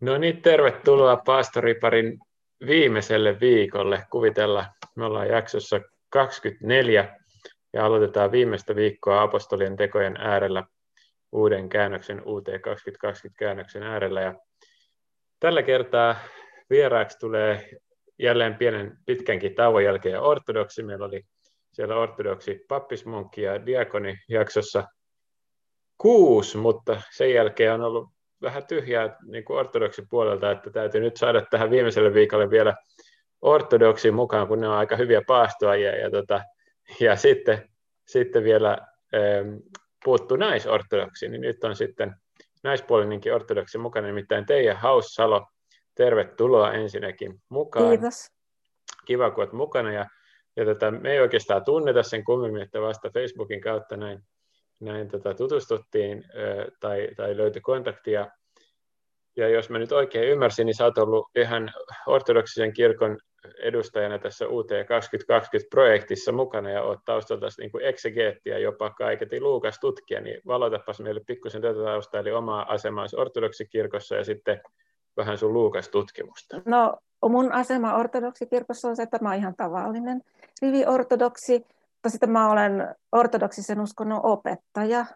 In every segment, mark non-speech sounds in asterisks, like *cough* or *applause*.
No niin, tervetuloa Paastoriparin viimeiselle viikolle. Kuvitella, me ollaan jaksossa 24 ja aloitetaan viimeistä viikkoa apostolien tekojen äärellä uuden käännöksen UT 2020 käännöksen äärellä. Ja tällä kertaa vieraaksi tulee jälleen pienen pitkänkin tauon jälkeen ortodoksi. Meillä oli siellä ortodoksi pappismunkki ja diakoni jaksossa kuusi, mutta sen jälkeen on ollut vähän tyhjää niin kuin ortodoksin puolelta, että täytyy nyt saada tähän viimeiselle viikolle vielä ortodoksiin mukaan, kun ne on aika hyviä paastoajia. Ja, tota, ja sitten, sitten vielä ähm, puuttuu naisortodoksi, niin nyt on sitten naispuolinenkin ortodoksi mukana, nimittäin Teija Haussalo. Tervetuloa ensinnäkin mukaan. Kiitos. Kiva, kun olet mukana. Ja, ja tota, me ei oikeastaan tunneta sen kummemmin, että vasta Facebookin kautta näin näin tota, tutustuttiin tai, tai löytyi kontaktia. Ja jos mä nyt oikein ymmärsin, niin sä oot ollut ihan ortodoksisen kirkon edustajana tässä UT 2020-projektissa mukana ja oot taustalta niin kuin eksegeettiä jopa kaiketi Luukas tutkija, niin valotapas meille pikkusen tätä taustaa, eli omaa asemaa ortodoksikirkossa ja sitten vähän sun Luukas tutkimusta. No mun asema ortodoksikirkossa on se, että mä oon ihan tavallinen rivi-ortodoksi, mutta sitten mä olen ortodoksisen uskonnon opettaja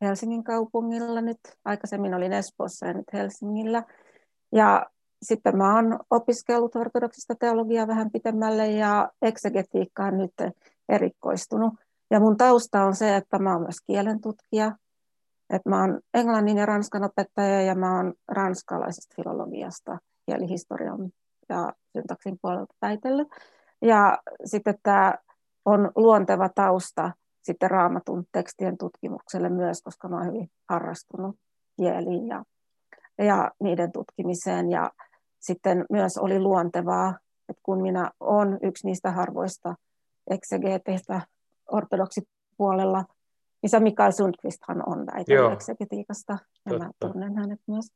Helsingin kaupungilla nyt. Aikaisemmin olin Espoossa ja nyt Helsingillä. Ja sitten mä olen opiskellut ortodoksista teologiaa vähän pitemmälle ja eksegetiikkaan nyt erikoistunut. Ja mun tausta on se, että mä olen myös kielentutkija. Että mä olen englannin ja ranskan opettaja ja mä olen ranskalaisesta filologiasta, kielihistorian ja syntaksin puolelta väitellyt. Ja sitten tämä on luonteva tausta sitten raamatun tekstien tutkimukselle myös, koska mä olen hyvin harrastunut kieliin ja, ja niiden tutkimiseen. Ja sitten myös oli luontevaa, että kun minä olen yksi niistä harvoista eksegeeteistä ortodoksipuolella, niin se Mikael Sundqvisthan on väitellyt eksegetiikasta, ja Totta. mä tunnen hänet myös.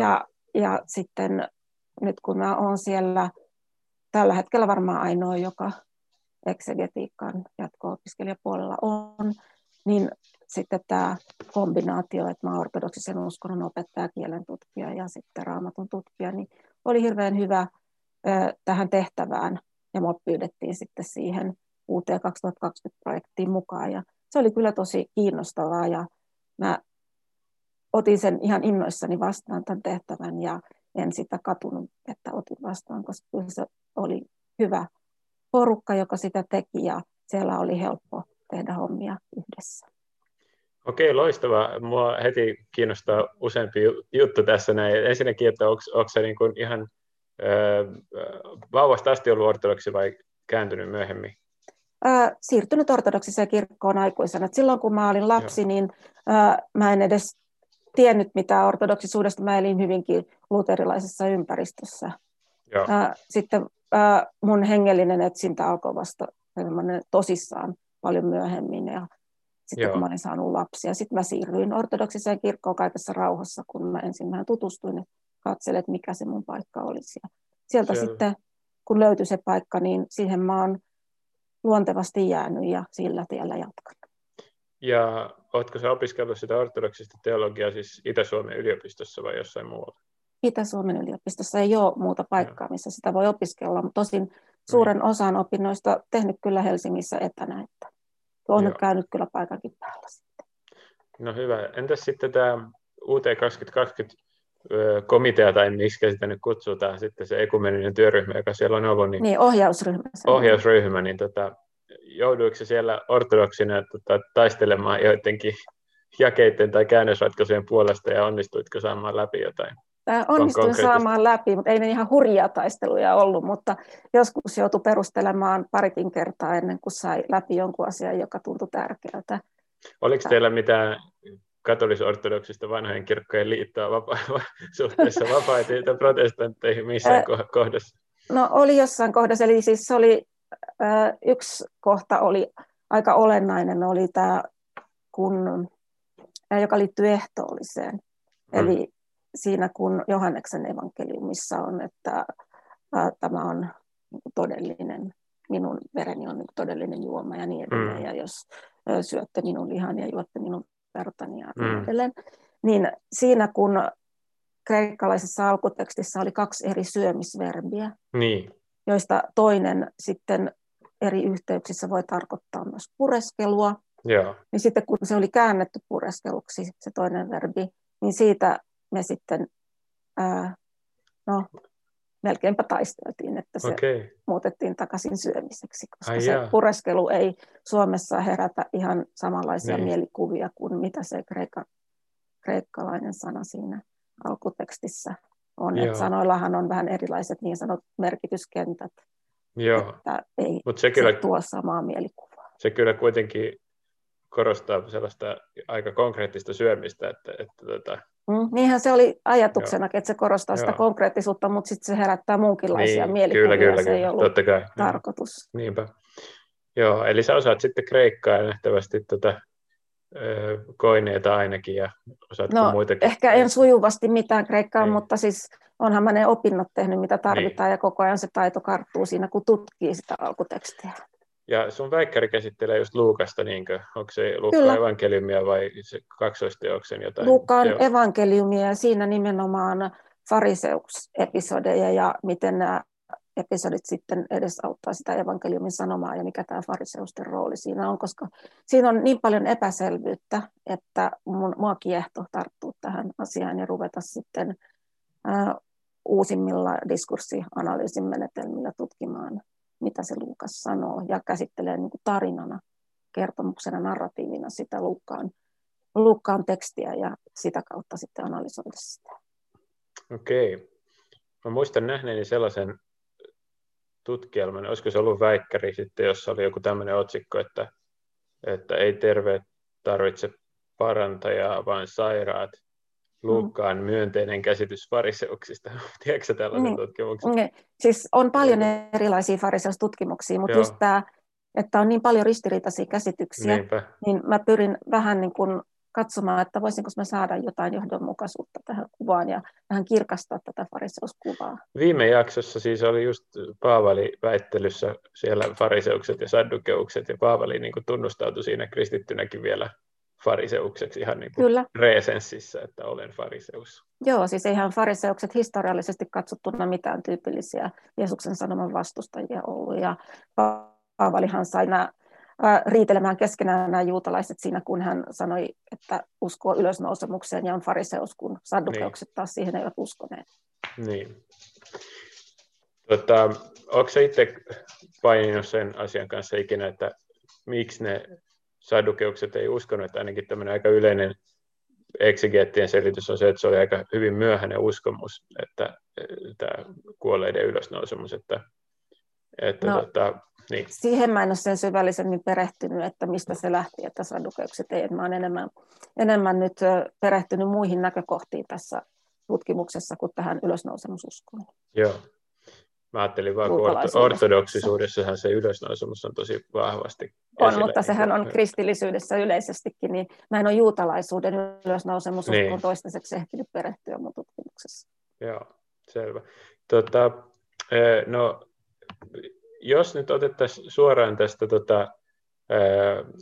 Ja, ja sitten nyt kun mä olen siellä tällä hetkellä varmaan ainoa, joka eksegetiikan jatko-opiskelijapuolella on, niin sitten tämä kombinaatio, että mä ortodoksisen uskonnon opettaja, kielen tutkija ja sitten raamatun tutkija, niin oli hirveän hyvä tähän tehtävään. Ja mua pyydettiin sitten siihen UT 2020-projektiin mukaan. Ja se oli kyllä tosi kiinnostavaa ja mä otin sen ihan innoissani vastaan tämän tehtävän ja en sitä katunut, että otin vastaan, koska kyllä se oli hyvä porukka, joka sitä teki ja siellä oli helppo tehdä hommia yhdessä. Okei, loistavaa. Mua heti kiinnostaa useampi juttu tässä näin. Ensinnäkin, että onko, onko se niin kuin ihan vauvasta asti ollut ortodoksi vai kääntynyt myöhemmin? Siirtynyt ortodoksiseen kirkkoon aikuisena. Et silloin kun mä olin lapsi, Joo. niin mä en edes tiennyt mitään ortodoksisuudesta. Mä elin hyvinkin luterilaisessa ympäristössä. Joo. Sitten mun hengellinen etsintä alkoi vasta tosissaan paljon myöhemmin ja sitten Joo. kun mä olin saanut lapsia. Sitten mä siirryin ortodoksiseen kirkkoon kaikessa rauhassa, kun mä ensin vähän tutustuin, että katselin, että mikä se mun paikka olisi. Ja sieltä Siellä. sitten, kun löytyi se paikka, niin siihen mä oon luontevasti jäänyt ja sillä tiellä jatkan. Ja oletko sä opiskellut sitä ortodoksista teologiaa siis Itä-Suomen yliopistossa vai jossain muualla? Itä-Suomen yliopistossa ei ole muuta paikkaa, missä sitä voi opiskella, mutta tosin suuren niin. osan opinnoista tehnyt kyllä Helsingissä etänä, että on nyt käynyt kyllä paikankin päällä sitten. No hyvä. Entäs sitten tämä UT 2020 komitea, tai miksi sitä nyt kutsutaan, sitten se ekumeninen työryhmä, joka siellä on ollut. Niin, niin ohjausryhmä. Ohjausryhmä, niin tota, jouduiko siellä ortodoksina tota, taistelemaan joidenkin jakeiden tai käännösratkaisujen puolesta ja onnistuitko saamaan läpi jotain? Onnistuin saamaan läpi, mutta ei ne ihan hurjia taisteluja ollut, mutta joskus joutui perustelemaan parikin kertaa ennen kuin sai läpi jonkun asian, joka tuntui tärkeältä. Oliko teillä mitään katolisortodoksista vanhojen kirkkojen liittoa vapa- *laughs* suhteessa vapaatiin tai protestantteihin missään Ää, kohdassa? No oli jossain kohdassa, eli siis oli, äh, yksi kohta oli aika olennainen, oli tämä, kun, äh, joka liittyy ehtoolliseen. Hmm. Eli siinä kun Johanneksen evankeliumissa on, että ää, tämä on todellinen, minun vereni on todellinen juoma ja niin edelleen, mm. ja jos ää, syötte minun lihan ja juotte minun vertani ja niin mm. edelleen, niin siinä kun kreikkalaisessa alkutekstissä oli kaksi eri syömisverbiä, Niin, joista toinen sitten eri yhteyksissä voi tarkoittaa myös pureskelua. joo, Niin sitten kun se oli käännetty pureskeluksi, se toinen verbi, niin siitä me sitten ää, no, melkeinpä taisteltiin, että se okei. muutettiin takaisin syömiseksi, koska Ai se jaa. pureskelu ei Suomessa herätä ihan samanlaisia Niin. mielikuvia kuin mitä se kreikka, kreikkalainen sana siinä alkutekstissä on. Joo. Et sanoillahan on vähän erilaiset niin sanotut merkityskentät, Joo, että ei mutta se se kyllä, tuo samaa mielikuvaa. se kyllä kuitenkin korostaa sellaista aika konkreettista syömistä, että, että tota, Mm, niinhän se oli ajatuksena, että se korostaa sitä Joo. konkreettisuutta, mutta sitten se herättää muunkinlaisia niin, mielikuvia. kyllä, kyllä, se ei kyllä, ollut totta kai. tarkoitus. Niinpä. Joo, eli sä osaat sitten kreikkaa ja nähtävästi tota, ö, koineita ainakin ja osaatko No, muitakin? ehkä en sujuvasti mitään kreikkaa, Niin. mutta siis onhan mä ne opinnot tehnyt, mitä tarvitaan, ja koko ajan se taito karttuu siinä, kun tutkii sitä alkutekstiä. Ja sun väikkäri käsittelee just Luukasta, niinkö? Onko se Luukkaan Kyllä. evankeliumia vai se kaksoisteoksen jotain? Luukkaan Joo. evankeliumia ja siinä nimenomaan fariseusepisodeja ja miten nämä episodit sitten edesauttaa sitä evankeliumin sanomaa ja mikä tämä fariseusten rooli siinä on, koska siinä on niin paljon epäselvyyttä, että mun, mua kiehto tarttuu tähän asiaan ja ruveta sitten ää, uusimmilla diskurssianalyysin menetelmillä tutkimaan, mitä se Luukas sanoo ja käsittelee niin kuin tarinana, kertomuksena, narratiivina sitä Luukkaan, Luukkaan tekstiä ja sitä kautta sitten analysoida sitä. Okei. Mä muistan nähneeni sellaisen tutkielman, olisiko se ollut väikkäri sitten, jossa oli joku tämmöinen otsikko, että, että ei terveet tarvitse parantajaa, vaan sairaat. Luukkaan myönteinen käsitys fariseuksista. *laughs* Tiedätkö tällaisen Niin. tutkimuksen? Mm, Siis on paljon Joo. erilaisia fariseustutkimuksia, mutta Joo. just tämä, että on niin paljon ristiriitaisia käsityksiä, Niinpä. niin mä pyrin vähän niin kuin katsomaan, että voisinko mä saada jotain johdonmukaisuutta tähän kuvaan ja vähän kirkastaa tätä fariseuskuvaa. Viime jaksossa siis oli just Paavali väittelyssä siellä fariseukset ja saddukeukset, ja Paavali niin kuin tunnustautui siinä kristittynäkin vielä fariseukseksi ihan niin kuin Kyllä, reesenssissä, että olen fariseus. joo, siis eihän fariseukset historiallisesti katsottuna mitään tyypillisiä Jeesuksen sanoman vastustajia ollut, ja Paavalihan sai nämä ää, riitelemään keskenään nämä juutalaiset siinä, kun hän sanoi, että uskoo ylösnousemukseen ja on fariseus, kun saddukeukset taas siihen eivät uskoneet. Niin. Tota, onko itse paininut sen asian kanssa ikinä, että miksi ne sadukeukset ei uskonut, että ainakin tämmöinen aika yleinen eksegeettien selitys on se, että se oli aika hyvin myöhäinen uskomus, että tämä kuolleiden ylösnousemus, että, että No. tota, niin, Siihen mä en ole sen syvällisemmin perehtynyt, että mistä se lähti, että sadukeukset ei. Että Mä olen enemmän, enemmän nyt perehtynyt muihin näkökohtiin tässä tutkimuksessa kuin tähän ylösnousemususkoon. joo. Mä ajattelin vaan, kun ortodoksisuudessahan se ylösnousemus on tosi vahvasti On, esillä, mutta sehän on kristillisyydessä yleisestikin, niin mä en ole juutalaisuuden ylösnousemususkoon Niin. niin. toistaiseksi ehtinyt perehtyä mun tutkimuksessa. Joo, selvä. Tota, no, jos nyt otettaisiin suoraan tästä tota,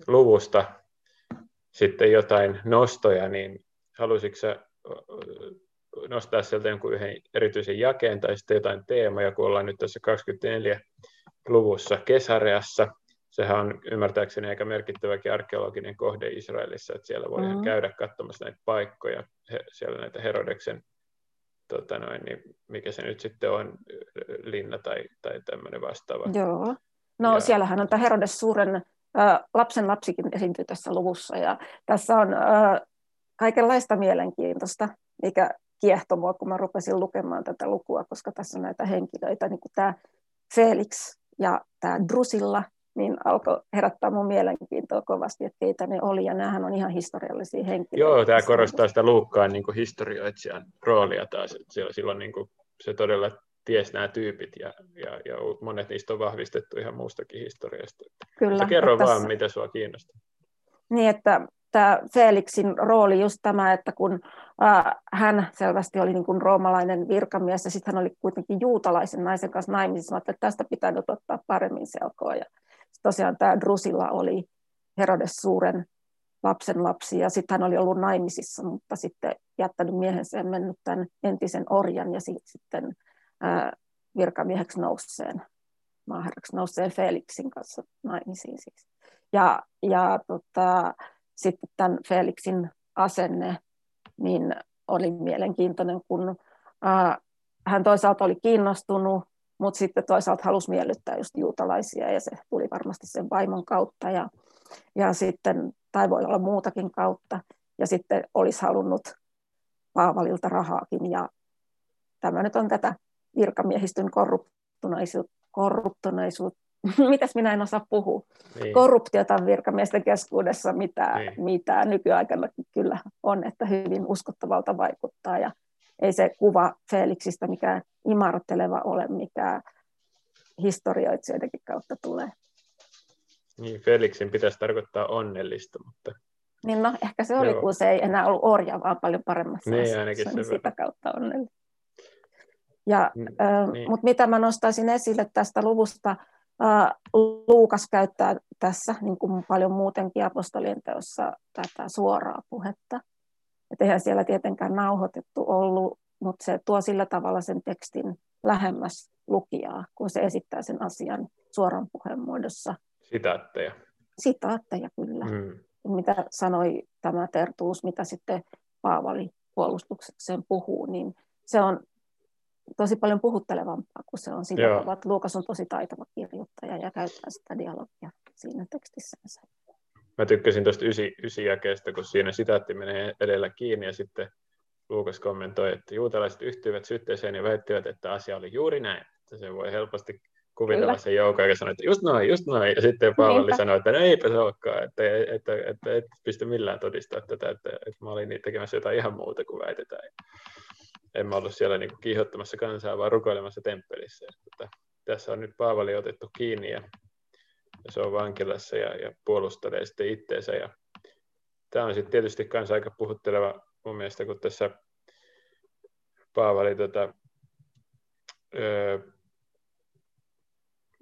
luvusta sitten jotain nostoja, niin halusitko eh, nostaa sieltä jonkun yhden erityisen jakeen tai sitten jotain teemoja, kun ollaan nyt tässä 24 luvussa Kesareassa. Sehän on ymmärtääkseni aika merkittäväkin arkeologinen kohde Israelissa, että siellä voi Mm. mm. käydä katsomassa näitä paikkoja, he, siellä näitä Herodeksen tota noin, niin mikä se nyt sitten on, linna tai, tai tämmöinen vastaava. Joo. No Ja- siellähän on tämä Herodes suuren lapsen lapsikin esiintyy tässä luvussa ja tässä on kaikenlaista mielenkiintoista, mikä kiehtoi mua, kun mä rupesin lukemaan tätä lukua, koska tässä on näitä henkilöitä, niin kuin tämä Felix ja tämä Drusilla, niin alkoi herättää mun mielenkiintoa kovasti, että keitä ne oli, ja näähän on ihan historiallisia henkilöitä. Joo, tämä korostaa sitä Luukkaan niin kuin historioitsijan roolia taas. että Silloin niin kuin, se todella ties nämä tyypit ja, ja, ja monet niistä on vahvistettu ihan muustakin historiasta. Kyllä, Mutta kerro vaan, tässä- mitä sua kiinnostaa. Niin, että tämä Felixin rooli just tämä, että kun hän selvästi oli niin kuin roomalainen virkamies ja sitten hän oli kuitenkin juutalaisen naisen kanssa naimisissa, että tästä pitää nyt ottaa paremmin selkoa. Ja tosiaan tämä Drusilla oli Herodes suuren lapsen lapsi ja sitten hän oli ollut naimisissa, mutta sitten jättänyt miehensä ja mennyt tämän entisen orjan ja sitten virkamieheksi nousseen, maaherraksi nousseen Felixin kanssa naimisiin siis. Ja, ja tota, sitten tämän Felixin asenne niin oli mielenkiintoinen, kun ää, hän toisaalta oli kiinnostunut, mutta sitten toisaalta halusi miellyttää just juutalaisia ja se tuli varmasti sen vaimon kautta ja, ja sitten, tai voi olla muutakin kautta, ja sitten olisi halunnut Paavalilta rahaakin ja tämä nyt on tätä virkamiehistön korruptuneisuutta, korruptuneisuutta *laughs* mitäs minä en osaa puhua, niin. korruptiota virkamiesten keskuudessa, mitä, niin. mitä nykyaikana kyllä on, että hyvin uskottavalta vaikuttaa ja ei se kuva Felixistä mikään imarteleva ole, mikä historioitsijoidenkin kautta tulee. Niin, Felixin pitäisi tarkoittaa onnellista, mutta... Niin no, ehkä se oli, Joo. kun se ei enää ollut orja, vaan paljon paremmassa niin, ainakin se, niin sitä kautta onnellista. Ja, niin. Mutta mitä mä nostaisin esille tästä luvusta, Luukas käyttää tässä, niin kuin paljon muutenkin apostolien teossa, tätä suoraa puhetta. Et eihän siellä tietenkään nauhoitettu ollut, mutta se tuo sillä tavalla sen tekstin lähemmäs lukijaa, kun se esittää sen asian suoran puheen muodossa. Sitaatteja. Sitaatteja, kyllä. Mm. Mitä sanoi tämä Tertuus, mitä sitten Paavali puolustuksekseen puhuu, niin se on tosi paljon puhuttelevampaa kuin se on tavalla, että Luukas on tosi taitava kirjoittaja ja käyttää sitä dialogia siinä tekstissänsä. Mä tykkäsin tuosta ysi, ysi jakeesta, kun siinä sitaatti menee edellä kiinni ja sitten Luukas kommentoi, että juutalaiset yhtyivät syytteeseen ja väittivät, että asia oli juuri näin. Että se voi helposti kuvitella Kyllä. sen joukon, joka sanoi, että just noin, just noin. Ja sitten Paavali sanoi, että no eipä se olekaan, että, että, että, että et pysty millään todistamaan tätä, että, että mä olin tekemässä jotain ihan muuta kuin väitetään. En mä ollut siellä niin kiihottamassa kansaa, vaan rukoilemassa temppelissä. Että tässä on nyt Paavali otettu kiinni ja, ja se on vankilassa ja, ja puolustelee sitten itteensä. Ja tämä on sitten tietysti kanssa aika puhutteleva mun mielestä, kun tässä Paavali tota, öö,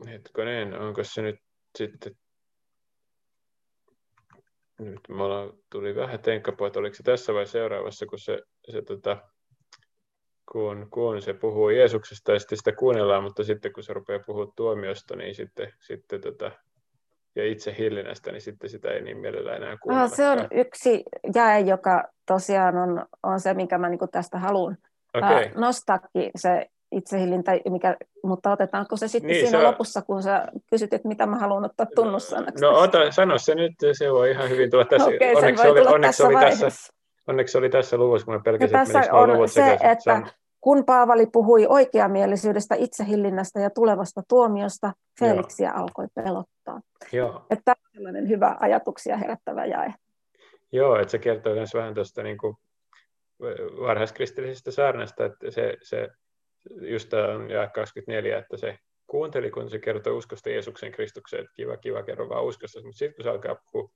hetkonen, onko se nyt sitten nyt mulla tuli vähän tenkkapo, että oliko se tässä vai seuraavassa, kun se, se tota, kun, kun se puhuu Jeesuksesta ja sitten sitä kuunnellaan, mutta sitten kun se rupeaa puhua tuomiosta, niin sitten, sitten tota, ja itse hillinnästä, niin sitten sitä ei niin mielellä enää kuunnella. No, se on yksi jäe, joka tosiaan on, on se, minkä mä niin tästä haluan okay. nostaakin, se itsehillintä, mikä, mutta otetaanko se sitten niin, siinä se lopussa, kun sä kysyt, että mitä mä haluan ottaa tunnussanaksi? No ota, sano se nyt, se voi ihan hyvin tulla tässä. Okay, onneksi, oli, onneksi, oli tässä, onneksi oli tässä luvussa, kun mä pelkäsin, että tässä on luvut se, sekä, että on... kun Paavali puhui oikeamielisyydestä, itsehillinnästä ja tulevasta tuomiosta, Felixia Joo. alkoi pelottaa. Joo. Että tämä on sellainen hyvä ajatuksia herättävä jae. Joo, että se kertoo myös vähän tuosta niin kuin varhaiskristillisestä saarnasta, että se, se just on ja 24, että se kuunteli, kun se kertoo uskosta Jeesuksen Kristukseen, että kiva, kiva, kerro vaan uskosta, mutta sitten kun se alkaa puhua,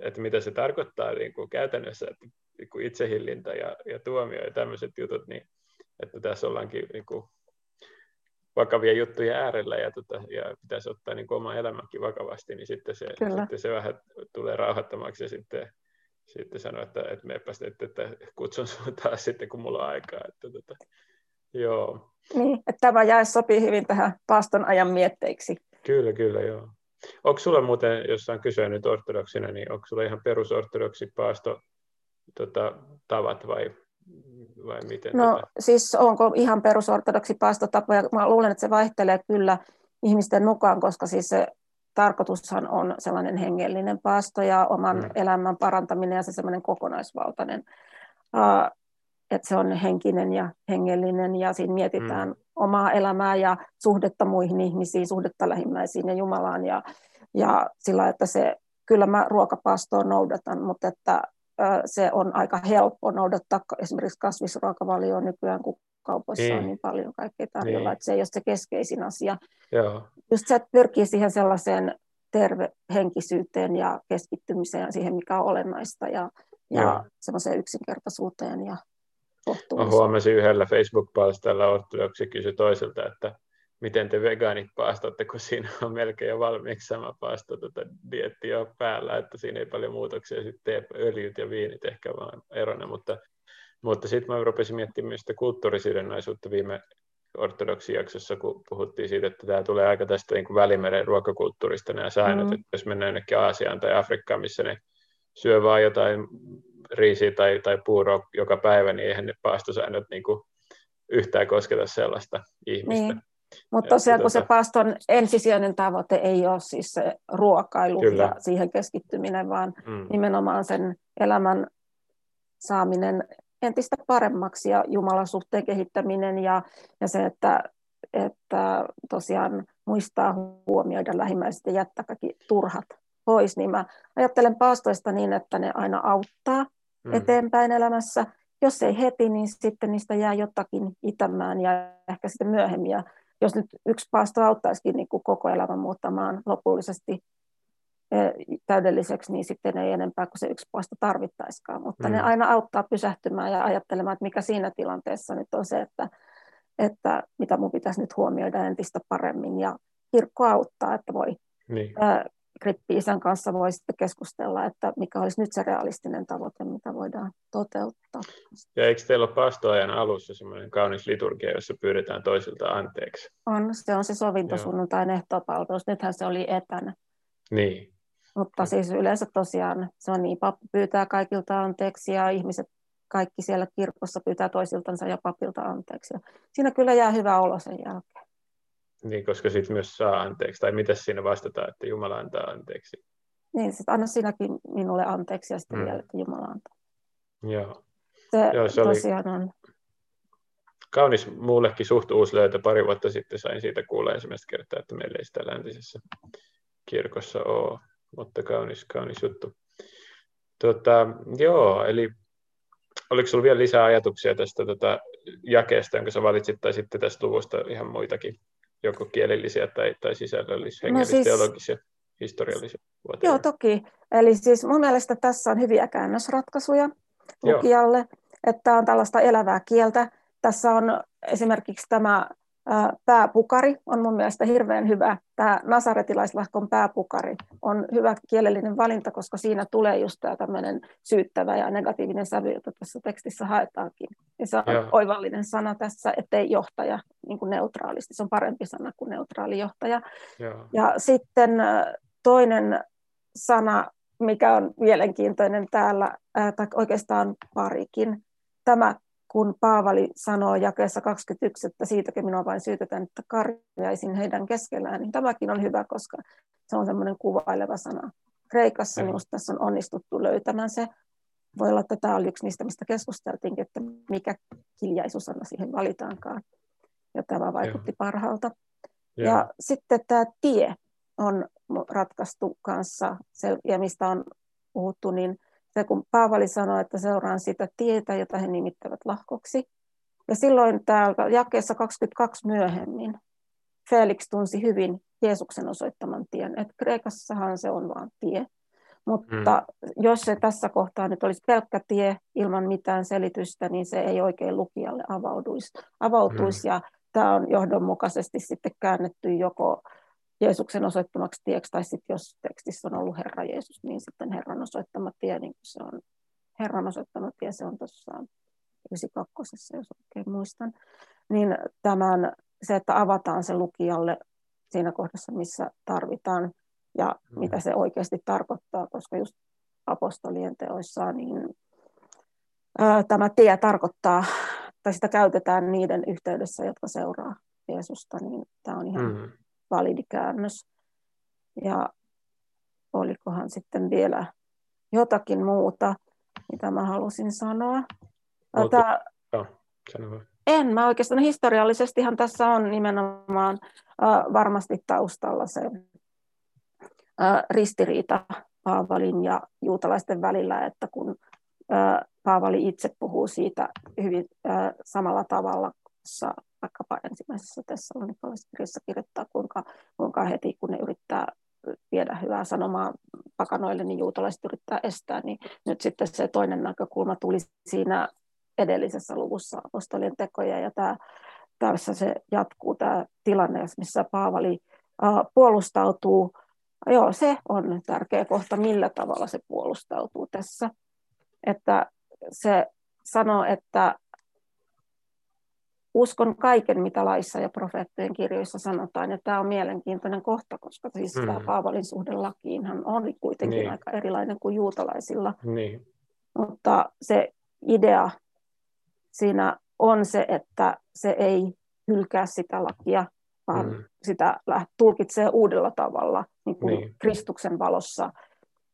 että mitä se tarkoittaa niin kuin käytännössä, että niin kuin itsehillintä ja, ja tuomio ja tämmöiset jutut, niin että tässä ollaankin niin kuin vakavia juttuja äärellä ja, tota, ja pitäisi ottaa niin kuin oma elämänkin vakavasti, niin sitten se, sitten se vähän tulee rauhoittamaksi ja sitten, sitten sanoo, että, että meepä että, että kutsun sinua taas sitten, kun mulla on aikaa. Että, tota, Joo. Niin, että tämä jae sopii hyvin tähän paaston ajan mietteiksi. Kyllä, kyllä, joo. Onko sulla muuten, jos on kysyä nyt ortodoksina, niin onko sulla ihan perusortodoksi paasto tota, tavat vai, vai miten? No tota? siis onko ihan perusortodoksi paastotapoja? Mä luulen, että se vaihtelee kyllä ihmisten mukaan, koska siis se tarkoitushan on sellainen hengellinen paasto ja oman mm. elämän parantaminen ja se sellainen kokonaisvaltainen että se on henkinen ja hengellinen ja siinä mietitään mm. omaa elämää ja suhdetta muihin ihmisiin, suhdetta lähimmäisiin ja Jumalaan ja, ja sillä, että se, kyllä mä ruokapaastoa noudatan, mutta että se on aika helppo noudattaa esimerkiksi kasvisruokavalioon nykyään, kun kaupoissa niin. on niin paljon kaikkea tarjolla, niin. että se ei ole se keskeisin asia. Joo. Just se, että pyrkii siihen sellaiseen tervehenkisyyteen ja keskittymiseen siihen, mikä on olennaista ja, ja semmoiseen yksinkertaisuuteen ja Mä huomasin yhdellä Facebook-palstalla ortodoksi kysyi toiselta, että miten te vegaanit paastotte, kun siinä on melkein jo valmiiksi sama paasto tota dietti jo päällä, että siinä ei paljon muutoksia, sitten öljyt ja viinit ehkä vaan erona, mutta, mutta sitten mä rupesin miettimään myös sitä kulttuurisidonnaisuutta viime ortodoksijaksossa, kun puhuttiin siitä, että tämä tulee aika tästä niin kuin välimeren ruokakulttuurista nämä säännöt, mm. että jos mennään jonnekin Aasiaan tai Afrikkaan, missä ne syö vaan jotain riisiä tai, tai puuroa joka päivä, niin eihän ne paastosäännöt niin kuin yhtään kosketa sellaista ihmistä. Niin. Mutta tosiaan, kun se paaston ensisijainen tavoite ei ole siis se ruokailu Kyllä. ja siihen keskittyminen, vaan mm. nimenomaan sen elämän saaminen entistä paremmaksi ja Jumalan suhteen kehittäminen ja, ja se, että, että tosiaan muistaa huomioida lähimmäiset ja jättää kaikki turhat pois, niin mä ajattelen paastoista niin, että ne aina auttaa mm. eteenpäin elämässä. Jos ei heti, niin sitten niistä jää jotakin itämään ja ehkä sitten myöhemmin. Ja jos nyt yksi paasto auttaisikin niin kuin koko elämän muuttamaan lopullisesti e, täydelliseksi, niin sitten ei enempää kuin se yksi paasto tarvittaisikaan. Mutta mm. ne aina auttaa pysähtymään ja ajattelemaan, että mikä siinä tilanteessa nyt on se, että, että mitä mun pitäisi nyt huomioida entistä paremmin. Ja kirkko auttaa, että voi niin krippi-isän kanssa voi sitten keskustella, että mikä olisi nyt se realistinen tavoite, mitä voidaan toteuttaa. Ja eikö teillä ole pastoajan alussa semmoinen kaunis liturgia, jossa pyydetään toisilta anteeksi? On, se on se sovintosunnuntain ehtopalvelus. Nythän se oli etänä. Niin. Mutta siis yleensä tosiaan se on niin, pappi pyytää kaikilta anteeksi ja ihmiset kaikki siellä kirkossa pyytää toisiltansa ja papilta anteeksi. Ja siinä kyllä jää hyvä olo sen jälkeen. Niin, koska sitten myös saa anteeksi. Tai mitä siinä vastataan, että Jumala antaa anteeksi? Niin, sitten anna sinäkin minulle anteeksi ja sitten mm. vielä, että Jumala antaa. Joo. Se, Joo, se tosiaan oli on. Kaunis muullekin suht uusi löytö. Pari vuotta sitten sain siitä kuulla ensimmäistä kertaa, että meillä ei sitä läntisessä kirkossa ole. Mutta kaunis, kaunis juttu. Tota, joo, eli oliko sinulla vielä lisää ajatuksia tästä tota, jakeesta, jonka sä valitsit, tai sitten tästä luvusta ihan muitakin? Joko kielellisiä tai, tai sisällöllisiä, hengellisiä, no siis, teologisia, historiallisia? Whatever. Joo, toki. Eli siis mun mielestä tässä on hyviä käännösratkaisuja lukijalle, Joo. että on tällaista elävää kieltä. Tässä on esimerkiksi tämä pääpukari on mun mielestä hirveän hyvä. Tämä Nasaretilaislahkon pääpukari on hyvä kielellinen valinta, koska siinä tulee just tämä tämmöinen syyttävä ja negatiivinen sävy, jota tässä tekstissä haetaankin. Ja se on Joo. oivallinen sana tässä, ettei johtaja niin kuin neutraalisti. Se on parempi sana kuin neutraali johtaja. Joo. Ja sitten toinen sana, mikä on mielenkiintoinen täällä, tai oikeastaan parikin, tämä kun Paavali sanoo jakeessa 21, että siitäkin minua vain syytetään, että karjaisin heidän keskellään, niin tämäkin on hyvä, koska se on semmoinen kuvaileva sana. Kreikassa minusta tässä on onnistuttu löytämään se. Voi olla, että tämä oli yksi niistä, mistä keskusteltiinkin, että mikä kiljaisuusana siihen valitaankaan. Ja tämä vaikutti parhaalta. Ja. ja sitten tämä tie on ratkaistu kanssa, ja mistä on puhuttu, niin se kun Paavali sanoi, että seuraan sitä tietä, jota he nimittävät lahkoksi. Ja silloin täältä jakeessa 22 myöhemmin Felix tunsi hyvin Jeesuksen osoittaman tien. Että Kreikassahan se on vain tie. Mutta mm. jos se tässä kohtaa nyt olisi pelkkä tie ilman mitään selitystä, niin se ei oikein lukijalle avautuisi. avautuisi. Mm. Ja tämä on johdonmukaisesti sitten käännetty joko Jeesuksen osoittamaksi tieksi, tai sitten jos tekstissä on ollut Herra Jeesus, niin sitten Herran osoittama tie, niin se on Herran osoittama tie, se on tuossa 92, jos oikein muistan, niin tämän, se, että avataan se lukijalle siinä kohdassa, missä tarvitaan, ja mm. mitä se oikeasti tarkoittaa, koska just apostolien teoissa, niin ää, tämä tie tarkoittaa, tai sitä käytetään niiden yhteydessä, jotka seuraa Jeesusta, niin tämä on ihan mm validi käännös. Ja olikohan sitten vielä jotakin muuta, mitä mä halusin sanoa. Tämä, en mä oikeastaan, historiallisestihan tässä on nimenomaan äh, varmasti taustalla se äh, ristiriita Paavalin ja juutalaisten välillä, että kun äh, Paavali itse puhuu siitä hyvin äh, samalla tavalla vaikkapa ensimmäisessä Tessalonikalaiskirjassa kirjoittaa, kuinka, kuinka heti kun ne yrittää viedä hyvää sanomaa pakanoille, niin juutalaiset yrittää estää, niin nyt sitten se toinen näkökulma tuli siinä edellisessä luvussa apostolien tekoja, ja tämä tässä se jatkuu tämä tilanne, missä Paavali puolustautuu. Joo, se on tärkeä kohta, millä tavalla se puolustautuu tässä. Että se sanoo, että uskon kaiken, mitä laissa ja profeettojen kirjoissa sanotaan. Ja tämä on mielenkiintoinen kohta, koska siis mm. tämä Paavalin suhde lakiinhan on kuitenkin niin. aika erilainen kuin juutalaisilla. Niin. Mutta se idea siinä on se, että se ei hylkää sitä lakia, vaan mm. sitä tulkitsee uudella tavalla niin kuin niin. Kristuksen valossa.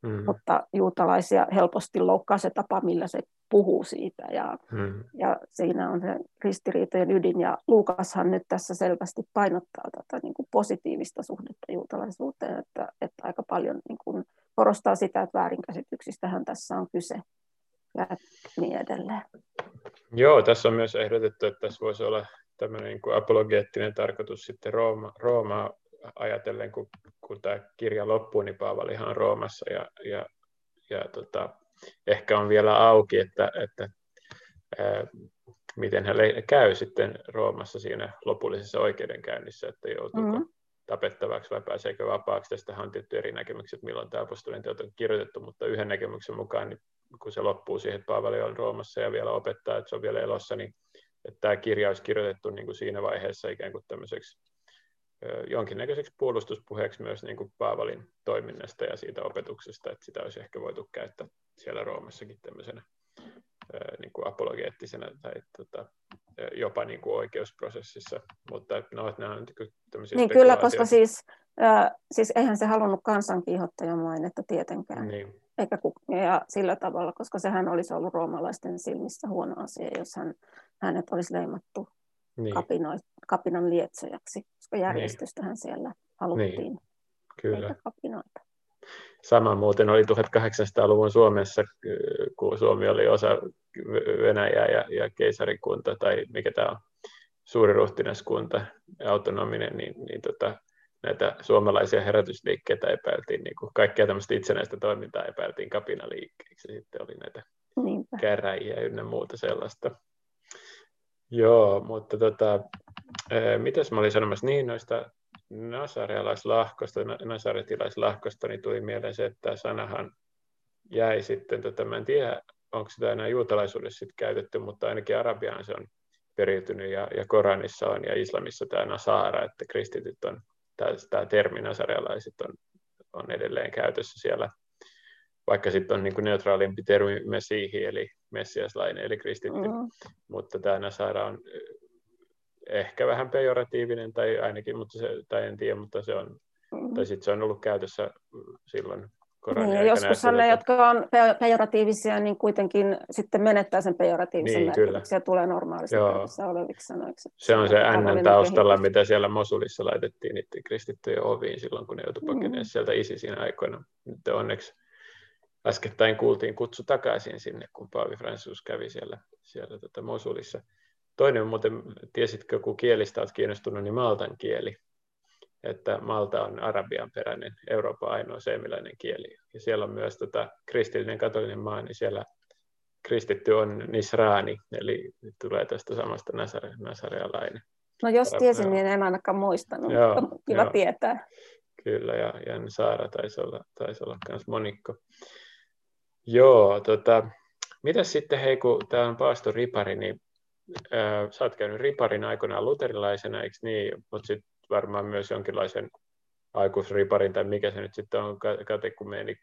Mm. Mutta juutalaisia helposti loukkaa se tapa, millä se puhuu siitä. Ja, mm. ja siinä on se ristiriitojen ydin. Ja Luukashan nyt tässä selvästi painottaa tätä niin kuin positiivista suhdetta juutalaisuuteen, että, että aika paljon niin kuin korostaa sitä, että väärinkäsityksistähän tässä on kyse ja niin edelleen. Joo, tässä on myös ehdotettu, että tässä voisi olla tämmöinen niin kuin apologeettinen tarkoitus sitten Rooma, Roomaa ajatellen, kun, kun tämä kirja loppuu, niin Paavalihan on Roomassa ja, ja, ja tota, ehkä on vielä auki, että, että ää, miten hän käy sitten Roomassa siinä lopullisessa oikeudenkäynnissä, että joutuuko mm-hmm. tapettavaksi vai pääseekö vapaaksi. Tästä on tietty eri näkemykset, milloin tämä apostolien teot on kirjoitettu, mutta yhden näkemyksen mukaan, niin kun se loppuu siihen, että Paavali on Roomassa ja vielä opettaa, että se on vielä elossa, niin että tämä kirja olisi kirjoitettu niin kuin siinä vaiheessa ikään kuin tämmöiseksi jonkinnäköiseksi puolustuspuheeksi myös niin kuin Paavalin toiminnasta ja siitä opetuksesta, että sitä olisi ehkä voitu käyttää siellä Roomassakin tämmöisenä niin kuin apologeettisena tai tota, jopa niin kuin oikeusprosessissa, mutta no, nämä on niinku tämmöisiä Niin kyllä, koska siis, äh, siis eihän se halunnut kansankiihottajan mainetta tietenkään. Niin. Eikä, ja sillä tavalla, koska sehän olisi ollut roomalaisten silmissä huono asia, jos hän, hänet olisi leimattu niin. kapino, kapinan lietsojaksi, koska järjestystähän niin. siellä haluttiin, niin. Kyllä. kapinoita. Sama muuten oli 1800-luvun Suomessa, kun Suomi oli osa Venäjää ja, ja keisarikunta, tai mikä tämä on, suuriruhtinaskunta, autonominen, niin, niin tota, näitä suomalaisia herätysliikkeitä epäiltiin, niin kuin kaikkea tämmöistä itsenäistä toimintaa epäiltiin kapinaliikkeiksi, sitten oli näitä Niinpä. käräjiä ynnä muuta sellaista. Joo, mutta tota, mitäs mä olin sanomassa? Niin noista nasarialaislahkosta, nasaretilaislahkosta, niin tuli mieleen se, että tämä sanahan jäi sitten, tota, mä en tiedä, onko sitä enää juutalaisuudessa sit käytetty, mutta ainakin arabiaan se on periytynyt ja, ja Koranissa on ja islamissa tämä nasara, että kristityt on, tämä termi nasarialaiset on, on edelleen käytössä siellä, vaikka sitten on niin kuin neutraalimpi termi messihi, eli messiaslainen, eli kristitty, mm. mutta tämä nasara on ehkä vähän pejoratiivinen tai ainakin, mutta se, tai en tiedä, mutta se on, mm. tai sitten se on ollut käytössä silloin niin, joskus ne, tuota... jotka on pejoratiivisia, niin kuitenkin sitten menettää sen pejoratiivisen niin, merkityksen ja tulee normaalista oleviksi sanoiksi. Se on se N taustalla, kehitys. mitä siellä Mosulissa laitettiin niiden kristittyjen oviin silloin, kun ne joutui pakenemaan mm. sieltä ISISin aikoina. Nyt onneksi äskettäin kuultiin kutsu takaisin sinne, kun Paavi Francis kävi siellä, siellä tota Mosulissa. Toinen on muuten, tiesitkö, kun kielistä olet kiinnostunut, niin maltan kieli. Että Malta on arabian peräinen, Euroopan ainoa seemiläinen kieli. Ja siellä on myös tota, kristillinen katolinen maa, niin siellä kristitty on nisraani, eli tulee tästä samasta nasare, nasarealainen. No jos tiesin, niin en ainakaan muistanut, joo, mutta kiva joo. tietää. Kyllä, ja Jan Saara taisi olla, taisi olla myös monikko. Joo, tota, mitä sitten, hei, kun tämä on Paasto Ripari, niin äh, sä oot käynyt riparin aikoinaan luterilaisena, eikö niin? Mutta sitten varmaan myös jonkinlaisen aikuisriparin, tai mikä se nyt sitten on,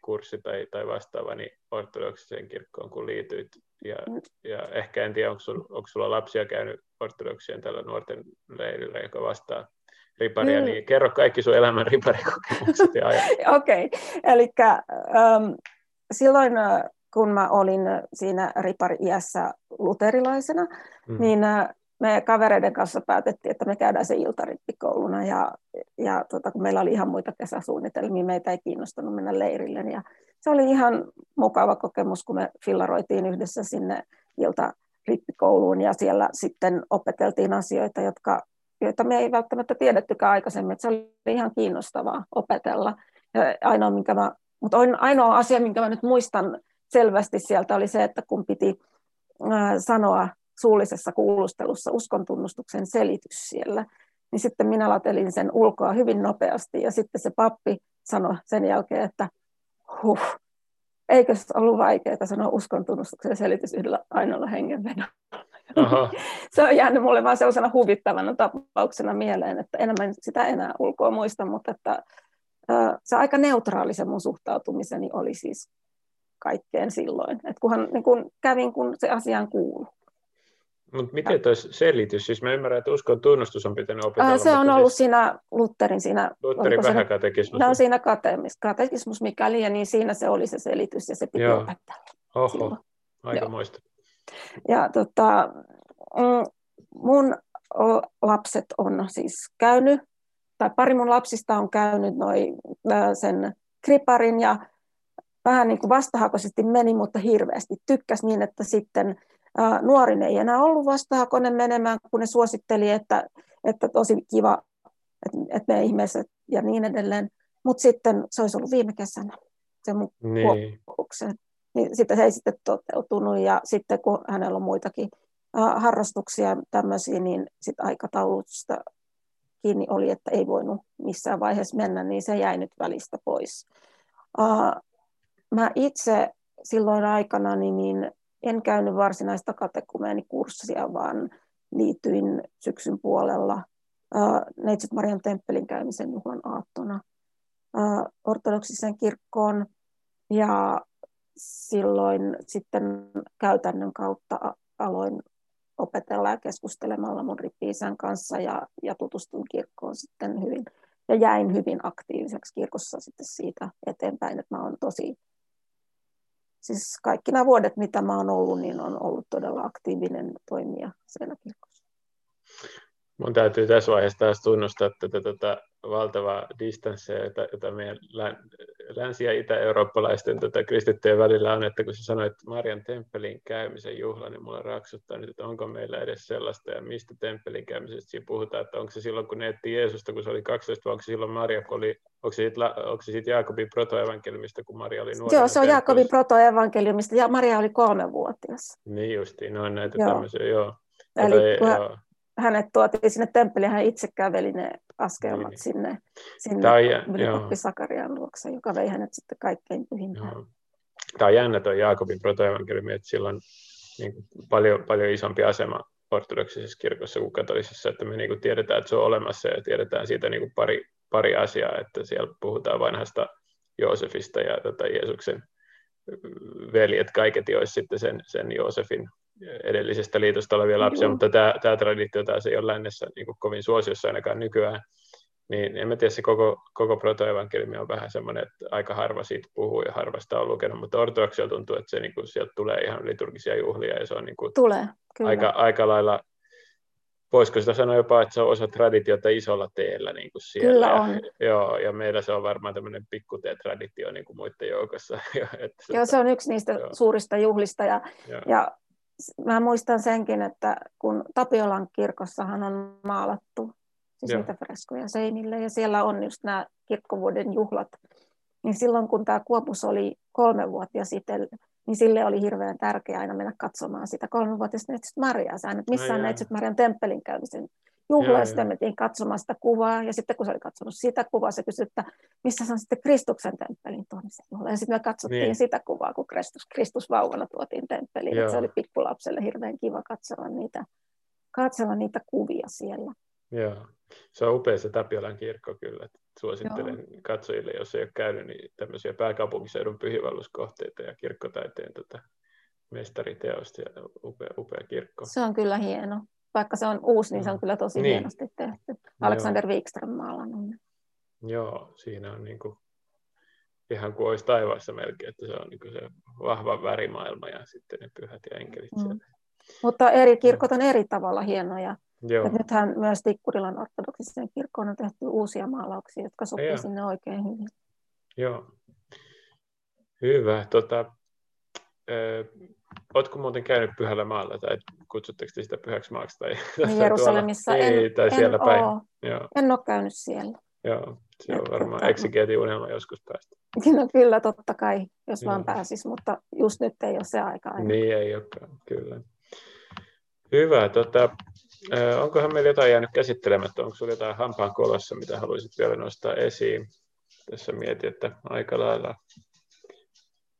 kurssi tai, tai vastaava, niin ortodoksiseen kirkkoon kun liityit. Ja, ja ehkä en tiedä, onko, sul, onko sulla lapsia käynyt ortodoksien tällä nuorten leirillä, joka vastaa riparia, mm. niin kerro kaikki sun elämän riparikokemukset ja *laughs* Okei, okay. eli um, silloin kun mä olin siinä ripari-iässä luterilaisena, mm. niin äh, me kavereiden kanssa päätettiin, että me käydään se iltarippikouluna ja, ja tota, kun meillä oli ihan muita kesäsuunnitelmia, meitä ei kiinnostanut mennä leirille. Ja se oli ihan mukava kokemus, kun me fillaroitiin yhdessä sinne iltarippikouluun ja siellä sitten opeteltiin asioita, jotka, joita me ei välttämättä tiedettykään aikaisemmin. Että se oli ihan kiinnostavaa opetella. Ja ainoa, minkä mä, mutta ainoa asia, minkä mä nyt muistan selvästi sieltä oli se, että kun piti sanoa suullisessa kuulustelussa uskontunnustuksen selitys siellä. Niin sitten minä latelin sen ulkoa hyvin nopeasti ja sitten se pappi sanoi sen jälkeen, että huh, eikö se ollut vaikeaa sanoa uskontunnustuksen selitys yhdellä ainoalla hengenvedolla. *laughs* se on jäänyt mulle vaan sellaisena huvittavana tapauksena mieleen, että enemmän sitä enää ulkoa muista, mutta että, se aika neutraali se mun suhtautumiseni oli siis kaikkeen silloin. Et kunhan niin kun kävin, kun se asiaan kuuluu. Mutta miten tuo selitys? Siis mä ymmärrän, että uskon tunnustus on pitänyt opetella. se on ollut siis... siinä Lutterin siinä... Lutterin vähäkatekismus. No siinä katekismus, katekismus mikäli, ja niin siinä se oli se selitys, ja se piti Joo. opettaa. Oho, aika muista. Ja tota, mm, mun lapset on siis käynyt, tai pari mun lapsista on käynyt noi, sen kriparin, ja vähän niin kuin vastahakoisesti meni, mutta hirveästi tykkäs niin, että sitten nuorin ei enää ollut vastahakoinen menemään, kun ne suositteli, että, että tosi kiva, että, että me ihmiset ja niin edelleen. Mutta sitten se olisi ollut viime kesänä, se mun niin. Niin sitten se ei sitten toteutunut ja sitten kun hänellä on muitakin harrastuksia tämmöisiä, niin sitten aikataulusta kiinni oli, että ei voinut missään vaiheessa mennä, niin se jäi nyt välistä pois. Mä itse silloin aikana niin, niin en käynyt varsinaista katekumeenikurssia, vaan liityin syksyn puolella Neitsyt Marian temppelin käymisen juhlan aattona ortodoksiseen kirkkoon. Ja silloin sitten käytännön kautta aloin opetella ja keskustelemalla mun rippi kanssa ja, ja tutustun kirkkoon sitten hyvin. Ja jäin hyvin aktiiviseksi kirkossa sitten siitä eteenpäin, että mä oon tosi siis kaikki nämä vuodet, mitä mä oon ollut, niin on ollut todella aktiivinen toimija siellä kirkossa. Mun täytyy tässä vaiheessa taas tunnustaa tätä, tätä valtavaa distanssia, jota, jota meidän länsi- ja itä-eurooppalaisten tota, kristittyjen välillä on, että kun sä sanoit Marian temppelin käymisen juhla, niin mulla raksuttaa nyt, että onko meillä edes sellaista ja mistä temppelin käymisestä siinä puhutaan, että onko se silloin, kun ne etti Jeesusta, kun se oli 12, vai onko se silloin Maria, kun oli, onko se sitten, onko se sitten Jaakobin protoevankeliumista, kun Maria oli nuori? Joo, se on Jaakobin protoevankeliumista, ja Maria oli kolmevuotias. Niin justiin, no on näitä joo. tämmöisiä, joo. Eli kun joo. Hänet tuotiin sinne temppeliin, hän itse käveli ne askelmat niin. sinne, sinne ylikoppi Sakarian luokse, joka vei hänet sitten kaikkein pyhimpään. Tämä on jännä tuo Jaakobin protoevankeliumi, että sillä on niin kuin paljon, paljon isompi asema ortodoksisessa kirkossa kuin katolisessa, että me niin kuin tiedetään, että se on olemassa ja tiedetään siitä niin kuin pari, pari asiaa, että siellä puhutaan vanhasta Joosefista ja tota Jeesuksen veljet kaiket, olisi sitten sen, sen Joosefin edellisestä liitosta olevia lapsia, Joo. mutta tämä, tämä traditio taas ei ole lännessä niin kuin kovin suosiossa ainakaan nykyään. Niin en mä tiedä, se koko, koko protoevankeliumi on vähän semmoinen, että aika harva siitä puhuu ja harvasta on lukenut, mutta ortodoksilla tuntuu, että se niin kuin, sieltä tulee ihan liturgisia juhlia ja se on niin kuin, tulee, kyllä. Aika, aika lailla voisiko sitä sanoa jopa, että se on osa traditiota isolla teellä niin kuin siellä. Kyllä on. Ja, joo, ja meillä se on varmaan tämmöinen pikkutee-traditio niin kuin muiden joukossa. *laughs* että joo, se on yksi niistä joo. suurista juhlista. Ja, ja. ja mä muistan senkin, että kun Tapiolan kirkossahan on maalattu siis Joo. niitä freskoja seinille, ja siellä on just nämä kirkkovuoden juhlat, niin silloin kun tämä Kuopus oli kolme vuotta sitten, niin sille oli hirveän tärkeää aina mennä katsomaan sitä kolmenvuotista Neitsyt Mariaa. Sä että missä on Neitsyt Marian temppelin käymisen juhla, ja sitten mentiin katsomaan sitä kuvaa, ja sitten kun se oli katsonut sitä kuvaa, se kysyi, että missä se on sitten Kristuksen temppelin tuomisen juhla. Ja sitten me katsottiin niin. sitä kuvaa, kun Kristus, Kristus vauvana tuotiin temppeliin. Se oli pikkulapselle hirveän kiva katsella niitä, katsella niitä kuvia siellä. Joo. Se on upea se Tapiolan kirkko kyllä. Suosittelen Joo. katsojille, jos ei ole käynyt, niin tämmöisiä pääkaupunkiseudun pyhivalluskohteita ja kirkkotaiteen tota, mestariteosta ja upea, upea kirkko. Se on kyllä hieno vaikka se on uusi, niin se on mm. kyllä tosi niin. hienosti tehty. Alexander Wikström maalannut. Joo, siinä on niin kuin, ihan kuin olisi taivaassa melkein, että se on niin se vahva värimaailma ja sitten ne pyhät ja enkelit mm. siellä. Mutta eri kirkot on eri tavalla hienoja. Joo. nythän myös Tikkurilan ortodoksisen kirkkoon on tehty uusia maalauksia, jotka sopii sinne oikein hyvin. Joo. Hyvä. Tota, Oletko muuten käynyt Pyhällä maalla tai kutsutteko te sitä Pyhäksi maaksi? Tai, niin Jerusalemissa en, ei, tai en, siellä en päin. Ole. Joo. En ole käynyt siellä. Joo, se on varmaan tota, unelma joskus päästä. *laughs* No kyllä, totta kai, jos Joo. vaan pääsis, mutta just nyt ei ole se aika. Aina. Niin ei olekaan, kyllä. Hyvä. Tota, onkohan meillä jotain jäänyt käsittelemättä? Onko sinulla jotain hampaan kolossa, mitä haluaisit vielä nostaa esiin? Tässä mietin, että aika lailla,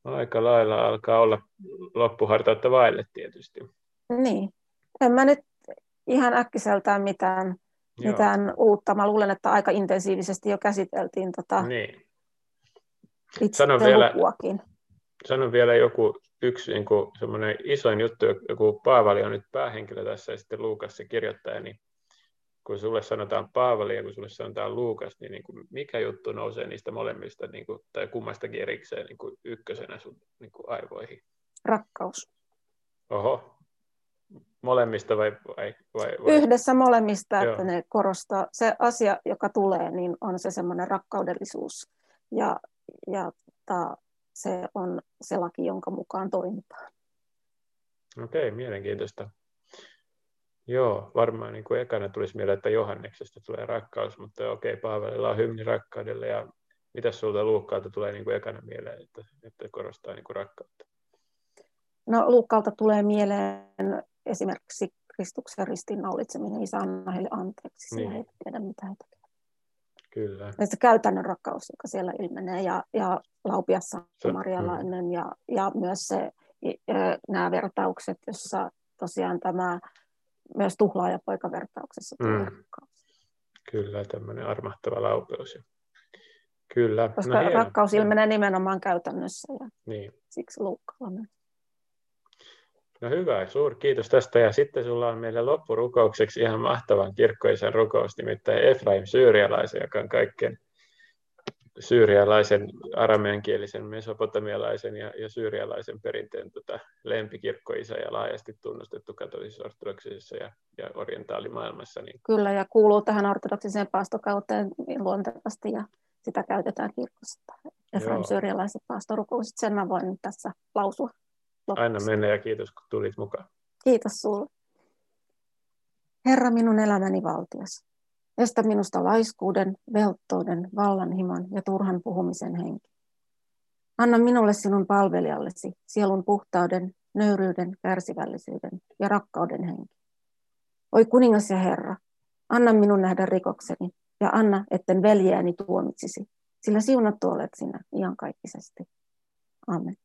aika lailla alkaa olla loppuhartautta vaille tietysti. Niin. En mä nyt ihan äkkiseltään mitään, mitään uutta. Mä luulen, että aika intensiivisesti jo käsiteltiin tota niin. itse sano vielä, lukuakin. Sano vielä joku yksi niin kuin, semmoinen isoin juttu, joku Paavali on nyt päähenkilö tässä ja sitten Luukas se kirjoittaja, niin kun sulle sanotaan Paavali ja kun sulle sanotaan Luukas, niin, niin kuin, mikä juttu nousee niistä molemmista niin kuin, tai kummastakin erikseen niin kuin ykkösenä sun niin kuin aivoihin? Rakkaus. Oho, molemmista vai, vai, vai, vai? Yhdessä molemmista, Joo. että ne korostaa. Se asia, joka tulee, niin on se semmoinen rakkaudellisuus. Ja, ja ta, se on se laki, jonka mukaan toimitaan. Okei, mielenkiintoista. Joo, varmaan niin kuin ekana tulisi mieleen, että Johanneksesta tulee rakkaus, mutta okei, Paavalilla on hymni rakkaudelle ja mitä sulta Luukkaalta tulee niin kuin ekana mieleen, että, että korostaa niin kuin rakkautta? No Luukkaalta tulee mieleen esimerkiksi Kristuksen ristiinnaulitseminen, isä anna heille anteeksi, niin. eivät tiedä mitä he tekevät. Kyllä. Ja se käytännön rakkaus, joka siellä ilmenee, ja, ja laupiassa marialainen, mm. ja, ja myös se, nämä vertaukset, jossa tosiaan tämä myös tuhlaajapoikavertauksessa tulee mm. rakkaus. Kyllä, tämmöinen armahtava laupeus. Kyllä. No Koska no, rakkaus ilmenee nimenomaan käytännössä, ja niin. siksi Luukalla myös. No hyvä, suuri kiitos tästä. Ja sitten sulla on meille loppurukoukseksi ihan mahtavan kirkkoisen rukous, nimittäin Efraim Syyrialaisen, joka on kaikkein syyrialaisen, arameankielisen, mesopotamialaisen ja, ja syyrialaisen perinteen tota, lempikirkkoisa ja laajasti tunnustettu katolisessa ortodoksisessa ja, ja orientaalimaailmassa. Niin... Kyllä, ja kuuluu tähän ortodoksiseen paastokauteen luontevasti ja sitä käytetään kirkossa. Efraim syyrialaisen paastorukoukset, sen mä voin tässä lausua. Lopuksi. Aina menee ja kiitos kun tulit mukaan. Kiitos sinulle. Herra minun elämäni valtias, estä minusta laiskuuden, velttouden, vallanhimon ja turhan puhumisen henki. Anna minulle sinun palvelijallesi sielun puhtauden, nöyryyden, kärsivällisyyden ja rakkauden henki. Oi kuningas ja Herra, anna minun nähdä rikokseni ja anna, etten veljeäni tuomitsisi, sillä siunattu olet sinä iankaikkisesti. Amen.